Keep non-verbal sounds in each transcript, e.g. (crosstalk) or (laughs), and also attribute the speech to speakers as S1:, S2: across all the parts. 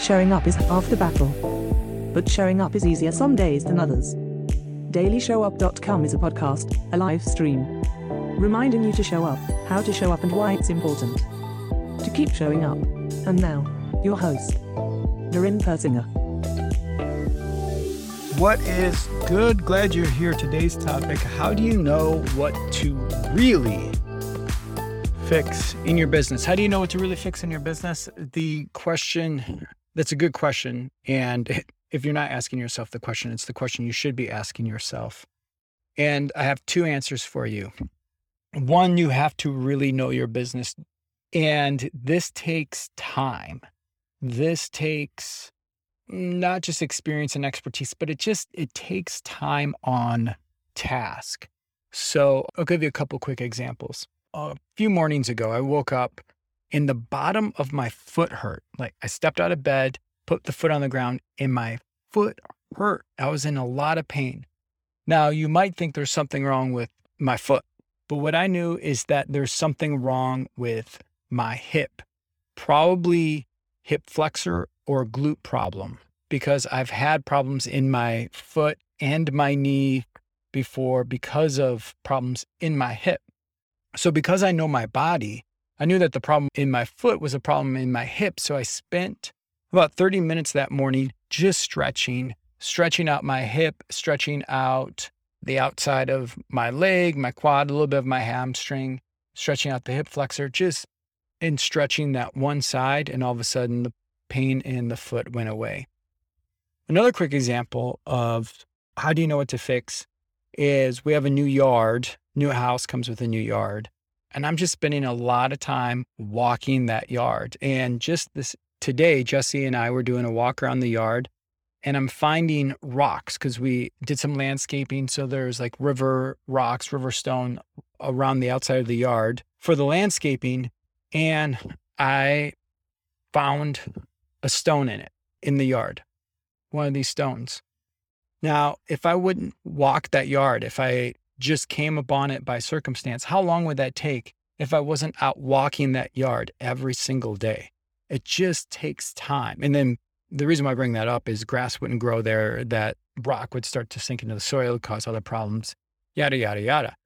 S1: Showing up is half the battle. But showing up is easier some days than others. DailyShowUp.com is a podcast, a live stream, reminding you to show up, how to show up, and why it's important to keep showing up. And now, your host, Darren Persinger.
S2: What is good? Glad you're here. Today's topic How do you know what to really fix in your business? How do you know what to really fix in your business? The question that's a good question. And (laughs) if you're not asking yourself the question, it's the question you should be asking yourself. And I have two answers for you. One, you have to really know your business. And this takes time. This takes not just experience and expertise, but it just it takes time on task. So I'll give you a couple quick examples a few mornings ago, I woke up and the bottom of my foot hurt. Like I stepped out of bed, put the foot on the ground, and my foot hurt. I was in a lot of pain. Now, you might think there's something wrong with my foot, but what I knew is that there's something wrong with my hip, probably hip flexor or glute problem, because I've had problems in my foot and my knee before because of problems in my hip. So, because I know my body, I knew that the problem in my foot was a problem in my hip. So, I spent about 30 minutes that morning just stretching, stretching out my hip, stretching out the outside of my leg, my quad, a little bit of my hamstring, stretching out the hip flexor, just in stretching that one side. And all of a sudden, the pain in the foot went away. Another quick example of how do you know what to fix is we have a new yard new house comes with a new yard. And I'm just spending a lot of time walking that yard. And just this today, Jesse and I were doing a walk around the yard and I'm finding rocks because we did some landscaping. So there's like river rocks, river stone around the outside of the yard for the landscaping. And I found a stone in it in the yard, one of these stones. Now, if I wouldn't walk that yard, if I just came upon it by circumstance, how long would that take if I wasn't out walking that yard every single day? It just takes time. And then the reason why I bring that up is grass wouldn't grow there, that rock would start to sink into the soil, cause other problems, yada, yada, yada.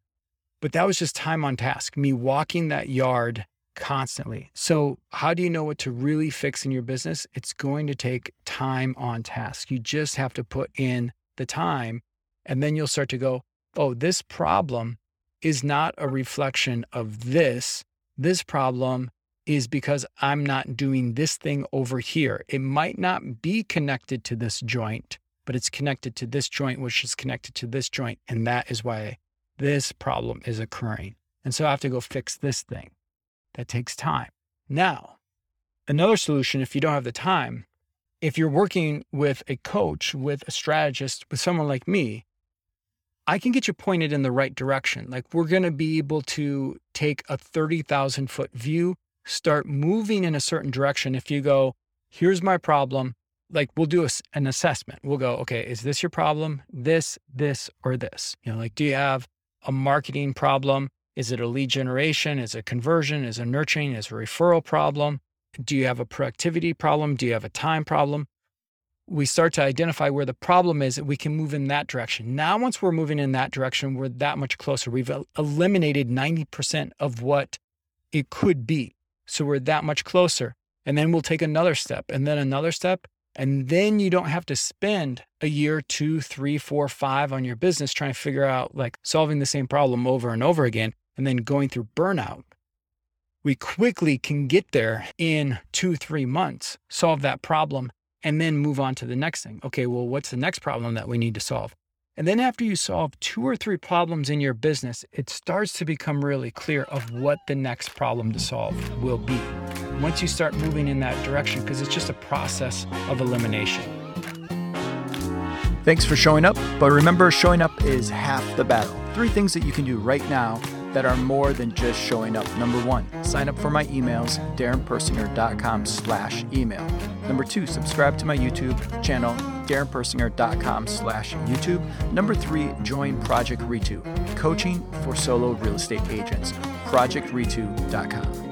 S2: But that was just time on task, me walking that yard constantly. So, how do you know what to really fix in your business? It's going to take time on task. You just have to put in the time, and then you'll start to go, oh, this problem is not a reflection of this. This problem is because I'm not doing this thing over here. It might not be connected to this joint, but it's connected to this joint, which is connected to this joint. And that is why this problem is occurring. And so I have to go fix this thing. That takes time. Now, another solution, if you don't have the time, if you're working with a coach, with a strategist, with someone like me, I can get you pointed in the right direction. Like we're going to be able to take a 30,000 foot view, start moving in a certain direction. If you go, here's my problem, like we'll do a, an assessment. We'll go, okay, is this your problem? This, this, or this? You know, like, do you have a marketing problem? Is it a lead generation? Is it conversion? Is it nurturing? Is it a referral problem? Do you have a productivity problem? Do you have a time problem? we start to identify where the problem is, we can move in that direction. Now, once we're moving in that direction, we're that much closer. We've eliminated 90% of what it could be. So we're that much closer. And then we'll take another step and then another step. And then you don't have to spend a year, two, three, four, five on your business trying to figure out like solving the same problem over and over again and then going through burnout. We quickly can get there in two, three months, solve that problem, and then move on to the next thing. Okay, well, what's the next problem that we need to solve? And then after you solve two or three problems in your business, it starts to become really clear of what the next problem to solve will be. Once you start moving in that direction, because it's just a process of elimination. Thanks for showing up, but remember, showing up is half the battle. Three things that you can do right now that are more than just showing up. Number one, sign up for my emails, darrenpersinger.com slash email. Number two, subscribe to my YouTube channel, darrenpersinger.com slash YouTube. Number three, join Project Ritu, coaching for solo real estate agents, projectritu.com.